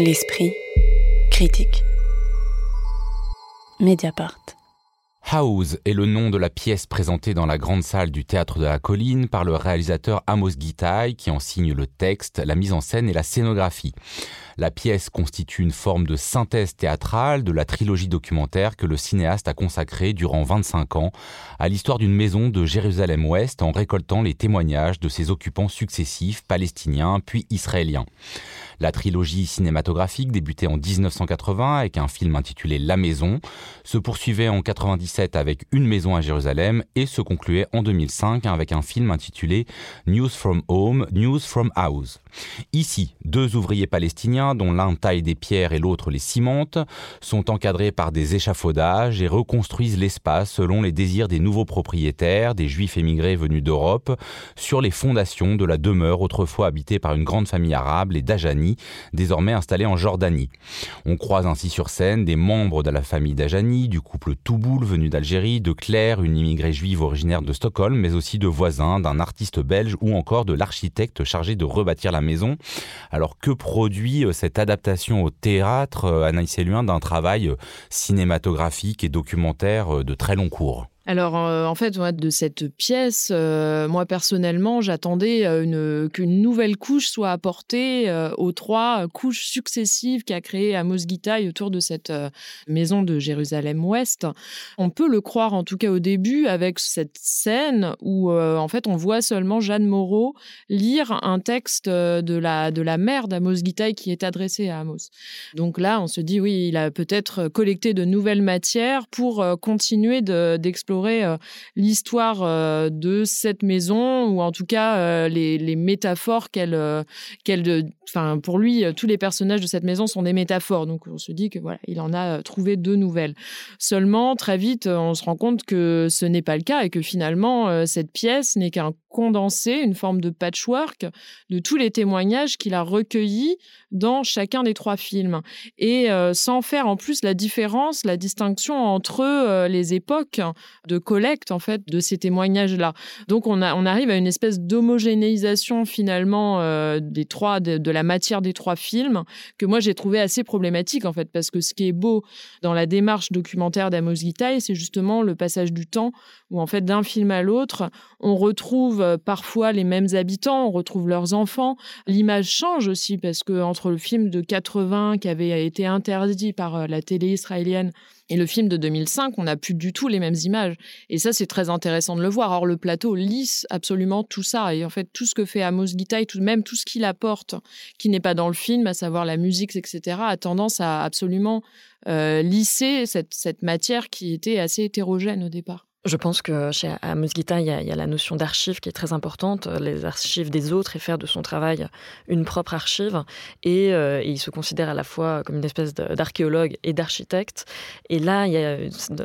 L'esprit critique. Mediapart. House est le nom de la pièce présentée dans la grande salle du théâtre de la colline par le réalisateur Amos Gitaï qui en signe le texte, la mise en scène et la scénographie. La pièce constitue une forme de synthèse théâtrale de la trilogie documentaire que le cinéaste a consacrée durant 25 ans à l'histoire d'une maison de Jérusalem-Ouest en récoltant les témoignages de ses occupants successifs palestiniens puis israéliens. La trilogie cinématographique débutait en 1980 avec un film intitulé La Maison, se poursuivait en 97 avec Une maison à Jérusalem et se concluait en 2005 avec un film intitulé News from Home, News from House. Ici, deux ouvriers palestiniens dont l'un taille des pierres et l'autre les cimente sont encadrés par des échafaudages et reconstruisent l'espace selon les désirs des nouveaux propriétaires, des juifs émigrés venus d'Europe, sur les fondations de la demeure autrefois habitée par une grande famille arabe, les Dajani, désormais installé en Jordanie. On croise ainsi sur scène des membres de la famille d'Ajani, du couple Touboul venu d'Algérie, de Claire, une immigrée juive originaire de Stockholm, mais aussi de voisins, d'un artiste belge ou encore de l'architecte chargé de rebâtir la maison. Alors que produit euh, cette adaptation au théâtre, euh, Anaïs Eluin, d'un travail euh, cinématographique et documentaire de très long cours alors, euh, en fait, de cette pièce, euh, moi personnellement, j'attendais euh, qu'une nouvelle couche soit apportée aux trois couches successives qu'a créé Amos Gitaï autour de cette maison de Jérusalem-Ouest. On peut le croire, en tout cas au début, avec cette scène où, en fait, on voit seulement Jeanne Moreau lire un texte de la, de la mère d'Amos Gitaï qui est adressé à Amos. Donc là, on se dit, oui, il a peut-être collecté de nouvelles matières pour continuer d'explorer euh, l'histoire euh, de cette maison ou en tout cas euh, les, métaphores qu'elle qu'elle enfin pour lui tous les personnages de cette maison sont des métaphores. Donc on se dit que voilà il en a trouvé deux nouvelles. Seulement très vite on se rend compte que ce n'est pas le cas et que finalement cette pièce n'est qu'un condensé une forme de patchwork de tous les témoignages qu'il a recueillis dans chacun des trois films. Et sans faire en plus la différence la distinction entre les époques de collecte en fait de ces témoignages-là. Donc on, a, on arrive à une espèce d'homogénéisation finalement euh, des trois de, la matière des trois films que moi j'ai trouvé assez problématique en fait parce que ce qui est beau dans la démarche documentaire d'Amos Gitaï, c'est justement le passage du temps où en fait d'un film à l'autre, on retrouve euh, parfois les mêmes habitants, on retrouve leurs enfants. L'image change aussi parce que entre le film de 80 qui avait été interdit par euh, la télé israélienne et le film de 2005, on n'a plus du tout les mêmes images. Et ça, c'est très intéressant de le voir. Or, le plateau lisse absolument tout ça. Et en fait, tout ce que fait Amos Gitaï, tout, même tout ce qu'il apporte, qui n'est pas dans le film, à savoir la musique, etc., a tendance à absolument euh, lisser cette, cette matière qui était assez hétérogène au départ. Je pense que chez Amos Gita, il, y a la notion d'archive qui est très importante, les archives des autres et faire de son travail une propre archive. Et, euh, il se considère à la fois comme une espèce d'archéologue et d'architecte. Et là,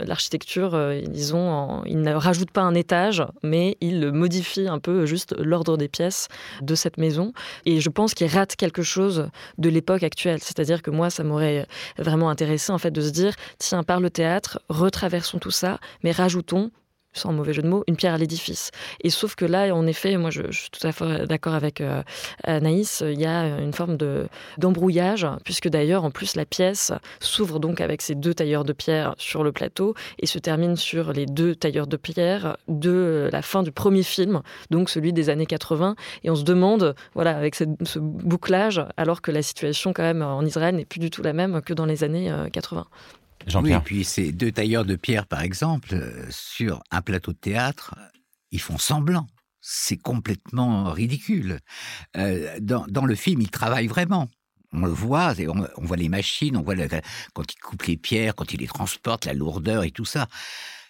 l'architecture, euh, disons, il ne rajoute pas un étage, mais il modifie un peu juste l'ordre des pièces de cette maison. Et je pense qu'il rate quelque chose de l'époque actuelle. C'est-à-dire que moi, ça m'aurait vraiment intéressé en fait de se dire, tiens, par le théâtre, retraversons tout ça, mais rajoutons sans mauvais jeu de mots, une pierre à l'édifice. Et sauf que là, en effet, moi je, suis tout à fait d'accord avec euh, Anaïs, il y a une forme de d'embrouillage, puisque d'ailleurs, en plus, la pièce s'ouvre donc avec ces deux tailleurs de pierre sur le plateau et se termine sur les deux tailleurs de pierre de la fin du premier film, donc celui des années 80. Et on se demande, voilà, avec ce bouclage, alors que la situation quand même en Israël n'est plus du tout la même que dans les années 80. Euh, oui, et puis ces deux tailleurs de pierre, par exemple, euh, sur un plateau de théâtre, ils font semblant. C'est complètement ridicule. Euh, dans, le film, ils travaillent vraiment. On le voit, on, on voit les machines, on voit quand ils coupent les pierres, quand ils les transportent, la lourdeur et tout ça.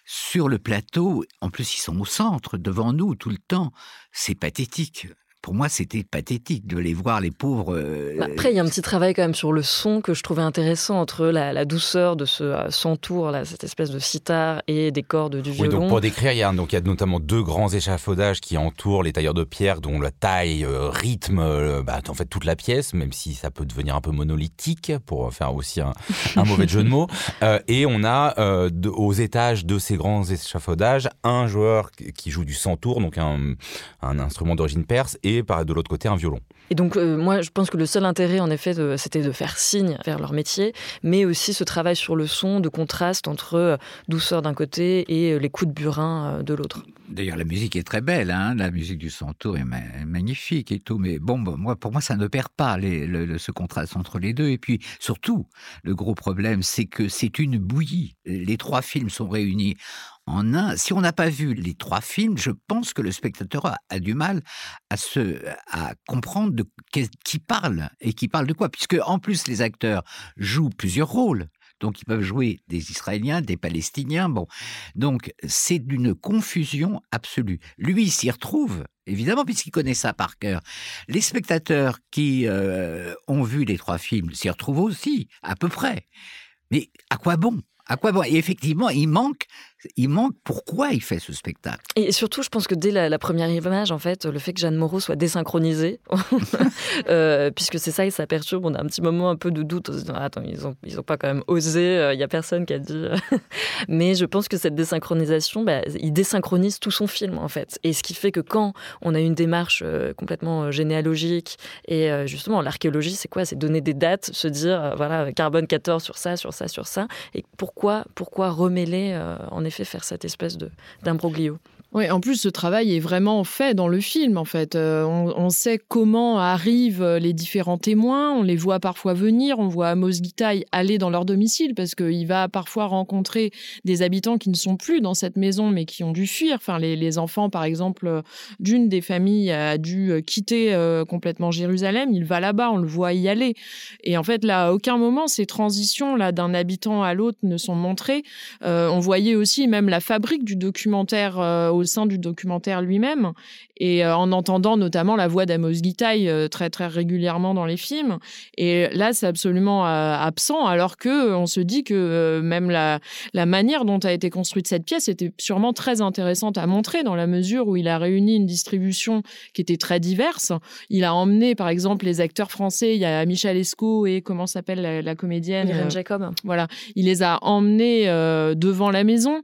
Sur le plateau, en plus ils sont au centre, devant nous tout le temps. C'est pathétique pour moi, c'était pathétique de les voir, les pauvres. Euh, bah, après, il y a un petit travail quand même sur le son que je trouvais intéressant entre la, douceur de ce euh, centour, là, cette espèce de sitar et des cordes du violon. Oui, donc pour décrire, il y, a, donc, il y a notamment deux grands échafaudages qui entourent les tailleurs de pierre, dont la taille euh, rythme bah, en fait toute la pièce, même si ça peut devenir un peu monolithique pour faire aussi un, mauvais jeu de mots. et on a aux étages de ces grands échafaudages un joueur qui joue du centour, donc un, un instrument d'origine perse, et et par de l'autre côté un violon. Et donc, euh, moi, je pense que le seul intérêt, en effet, c'était de faire signe vers leur métier, mais aussi ce travail sur le son, de contraste entre euh, douceur d'un côté et euh, les coups de burin de l'autre. D'ailleurs, la musique est très belle, hein la musique du Centaure est magnifique et tout, mais bon, moi, pour moi, ça ne perd pas les, ce contraste entre les deux. Et puis, surtout, le gros problème, c'est que c'est une bouillie. Les trois films sont réunis en un. Si on n'a pas vu les trois films, je pense que le spectateur a, du mal à se, à comprendre de qui parle et qui parle de quoi, puisque en plus les acteurs jouent plusieurs rôles. Donc ils peuvent jouer des Israéliens, des Palestiniens. Bon, donc c'est d'une confusion absolue. Lui s'y retrouve évidemment puisqu'il connaît ça par cœur. Les spectateurs qui euh, ont vu les trois films s'y retrouvent aussi, à peu près. Mais à quoi bon? À quoi bon? Et effectivement, il manque il manque pourquoi il fait ce spectacle? Et surtout, je pense que dès la, première image, en fait, le fait que Jeanne Moreau soit désynchronisée, euh, puisque c'est ça et ça perturbe, on a un petit moment un peu de doute. Attends, ils n'ont ils ont pas quand même osé, euh, il n'y a personne qui a dit. Mais je pense que cette désynchronisation, bah, il désynchronise tout son film, en fait. Et ce qui fait que quand on a une démarche euh, complètement généalogique, et justement, l'archéologie, c'est quoi? C'est donner des dates, se dire, voilà, carbone 14 sur ça, sur ça, sur ça. Et pourquoi, pourquoi remêler, en effet, faire cette espèce d'imbroglio. Oui, en plus, ce travail est vraiment fait dans le film, en fait. Euh, on, sait comment arrivent les différents témoins, on les voit parfois venir, on voit Amos Gitaï aller dans leur domicile, parce qu'il va parfois rencontrer des habitants qui ne sont plus dans cette maison, mais qui ont dû fuir. Enfin, les, enfants, par exemple, d'une des familles a dû quitter euh, complètement Jérusalem, il va là-bas, on le voit y aller. Et en fait, là, à aucun moment, ces transitions là d'un habitant à l'autre ne sont montrées. Euh, on voyait aussi même la fabrique du documentaire au sein du documentaire lui-même et euh, en entendant notamment la voix d'Amos Gitaï euh, très très régulièrement dans les films. Et là, c'est absolument euh, absent, alors que on se dit que même la, la manière dont a été construite cette pièce était sûrement très intéressante à montrer dans la mesure où il a réuni une distribution qui était très diverse. Il a emmené, par exemple, les acteurs français. Il y a Michel Esco et comment s'appelle la, comédienne Irène Jacob. Voilà, il les a emmenés devant la maison.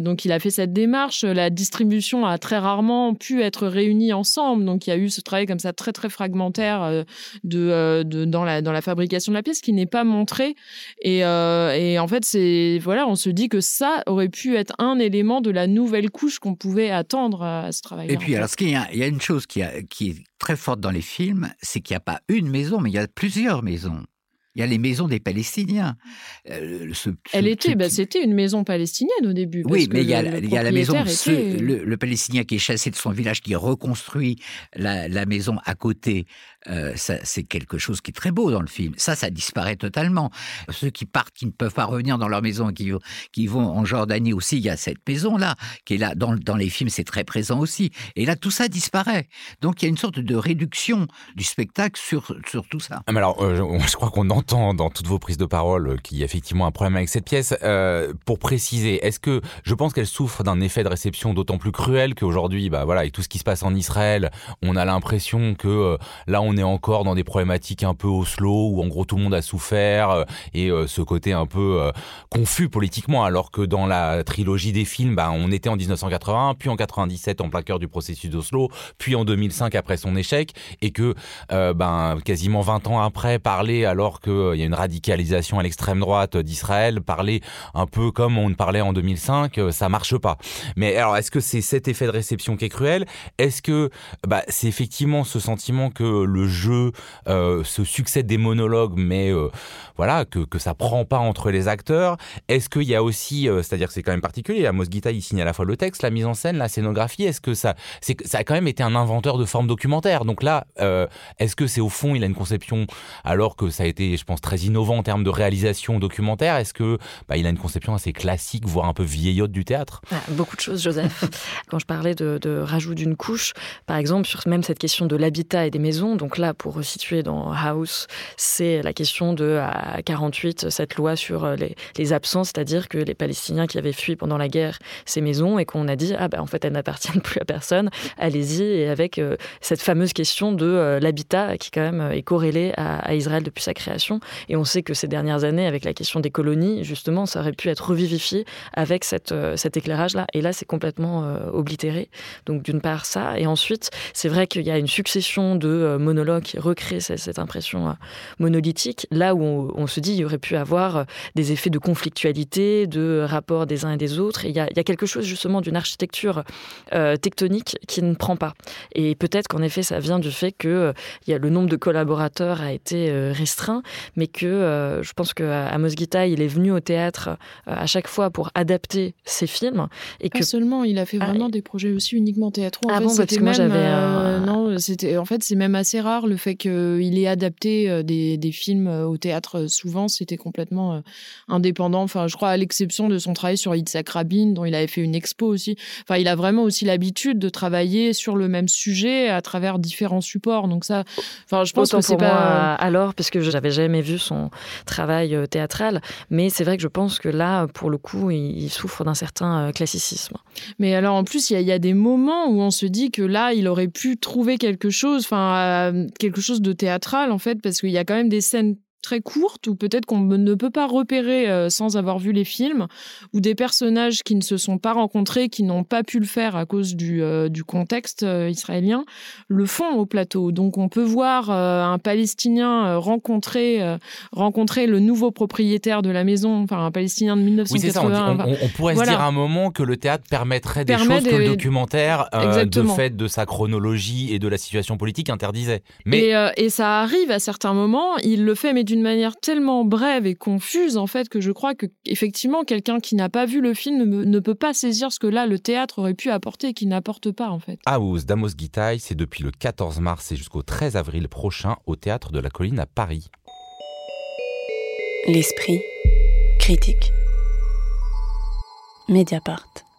donc, il a fait cette démarche. La distribution a très rarement pu être réunis ensemble. Donc il y a eu ce travail comme ça très très fragmentaire euh, euh, de, dans la dans la fabrication de la pièce qui n'est pas montré. Et, euh, et en fait c'est voilà, on se dit que ça aurait pu être un élément de la nouvelle couche qu'on pouvait attendre à ce travail. Et puis alors ce qu'il y a, il y a une chose qui, a, qui est très forte dans les films, c'est qu'il n'y a pas une maison, mais il y a plusieurs maisons. Il y a les maisons des Palestiniens. Euh, Elle était, bah, c'était une maison palestinienne au début. Oui, mais il y, a, la maison, le, Palestinien qui est chassé de son village, qui reconstruit la, la maison à côté euh, c'est quelque chose qui est très beau dans le film. Ça, ça disparaît totalement. Ceux qui partent, qui ne peuvent pas revenir dans leur maison, qui, qui vont en Jordanie aussi, il y a cette maison-là, qui est là. Dans, dans les films, c'est très présent aussi. Et là, tout ça disparaît. Donc, il y a une sorte de réduction du spectacle sur, sur tout ça. Ah, alors, euh, je crois qu'on dans toutes vos prises de parole euh, qu'il y a effectivement un problème avec cette pièce. pour préciser, est-ce que je pense qu'elle souffre d'un effet de réception d'autant plus cruel qu'aujourd'hui, bah voilà, avec tout ce qui se passe en Israël, on a l'impression que là, on est encore dans des problématiques un peu Oslo où en gros tout le monde a souffert euh, et euh, ce côté un peu euh, confus politiquement alors que dans la trilogie des films bah, on était en 1981 puis en 97 en plein cœur du processus d'Oslo puis en 2005 après son échec et que ben quasiment 20 ans après parler alors qu'il y a une radicalisation à l'extrême droite d'Israël parler un peu comme on parlait en 2005 ça marche pas mais alors est-ce que c'est cet effet de réception qui est cruel? Est-ce que bah, c'est effectivement ce sentiment que le jeu euh, se succède des monologues, mais euh, voilà que, que ça prend pas entre les acteurs? Est-ce qu'il y a aussi, euh, c'est-à-dire que c'est quand même particulier, Amos Guita il signe à la fois le texte, la mise en scène, la scénographie. Est-ce que ça, c'est ça a quand même été un inventeur de forme documentaire? Donc là, est-ce que c'est au fond il a une conception alors que ça a été, je pense, très innovant en termes de réalisation documentaire. Est-ce que bah, il a une conception assez classique, voire un peu vieillotte du théâtre? Ah, Beaucoup de choses, Joseph. Quand je parlais de, de rajout d'une couche, par exemple sur même cette question de l'habitat et des maisons, donc là, pour resituer dans House, c'est la question de, à 48, cette loi sur euh, les, absences, c'est-à-dire que les Palestiniens qui avaient fui pendant la guerre ces maisons et qu'on a dit, ah ben en fait, elles n'appartiennent plus à personne, allez-y, et avec euh, cette fameuse question de euh, l'habitat qui quand même est corrélé à, Israël depuis sa création. Et on sait que ces dernières années, avec la question des colonies, justement, ça aurait pu être revivifié avec cette, cet éclairage-là. Et là, c'est complètement oblitéré. Donc d'une part ça, et ensuite, c'est vrai qu'il y a une succession de monologues qui recréent cette, impression monolithique, là où on, se dit il y aurait pu avoir des effets de conflictualité, de rapport des uns et des autres. Il y a, quelque chose justement d'une architecture euh, tectonique qui ne prend pas. Et peut-être qu'en effet, ça vient du fait que euh, le nombre de collaborateurs a été euh, restreint, mais que je pense que Amos Gita, il est venu au théâtre à chaque fois pour adapter ses films. Et pas que seulement, il a fait ah, vraiment des projets aussi uniquement théâtraux. En ah bon, parce que moi j'avais non, c'était en fait c'est même assez rare le fait qu'il ait adapté des, des, films au théâtre. Souvent, c'était complètement indépendant. Enfin, je crois à l'exception de son travail sur Yitzhak Rabin, dont il avait fait une expo aussi. Enfin, il a vraiment aussi l'habitude de travailler sur le même sujet à travers différents supports. Donc ça, enfin, je pense que c'est pas alors parce que je n'avais vu son travail euh, théâtral, mais c'est vrai que je pense que là, pour le coup, il souffre d'un certain euh, classicisme. Mais alors en plus, il y, a des moments où on se dit que là, il aurait pu trouver quelque chose, enfin euh, quelque chose de théâtral en fait, parce qu'il y a quand même des scènes très courte ou peut-être qu'on ne peut pas repérer euh, sans avoir vu les films ou des personnages qui ne se sont pas rencontrés, qui n'ont pas pu le faire à cause du, euh, du contexte euh, israélien, le font au plateau. Donc on peut voir un Palestinien rencontrer, rencontrer le nouveau propriétaire de la maison, enfin un Palestinien de 1980. Oui, On, pourrait se dire à un moment que le théâtre permettrait des choses que le documentaire, de fait de sa chronologie et de la situation politique, interdisait. Mais... Et, et ça arrive à certains moments, il le fait mais d'une manière tellement brève et confuse en fait que je crois que effectivement quelqu'un qui n'a pas vu le film ne, peut pas saisir ce que là le théâtre aurait pu apporter et qui n'apporte pas en fait. House d'Amos Gitaï, c'est depuis le 14 mars et jusqu'au 13 avril prochain au théâtre de la Colline à Paris. L'esprit critique. Mediapart.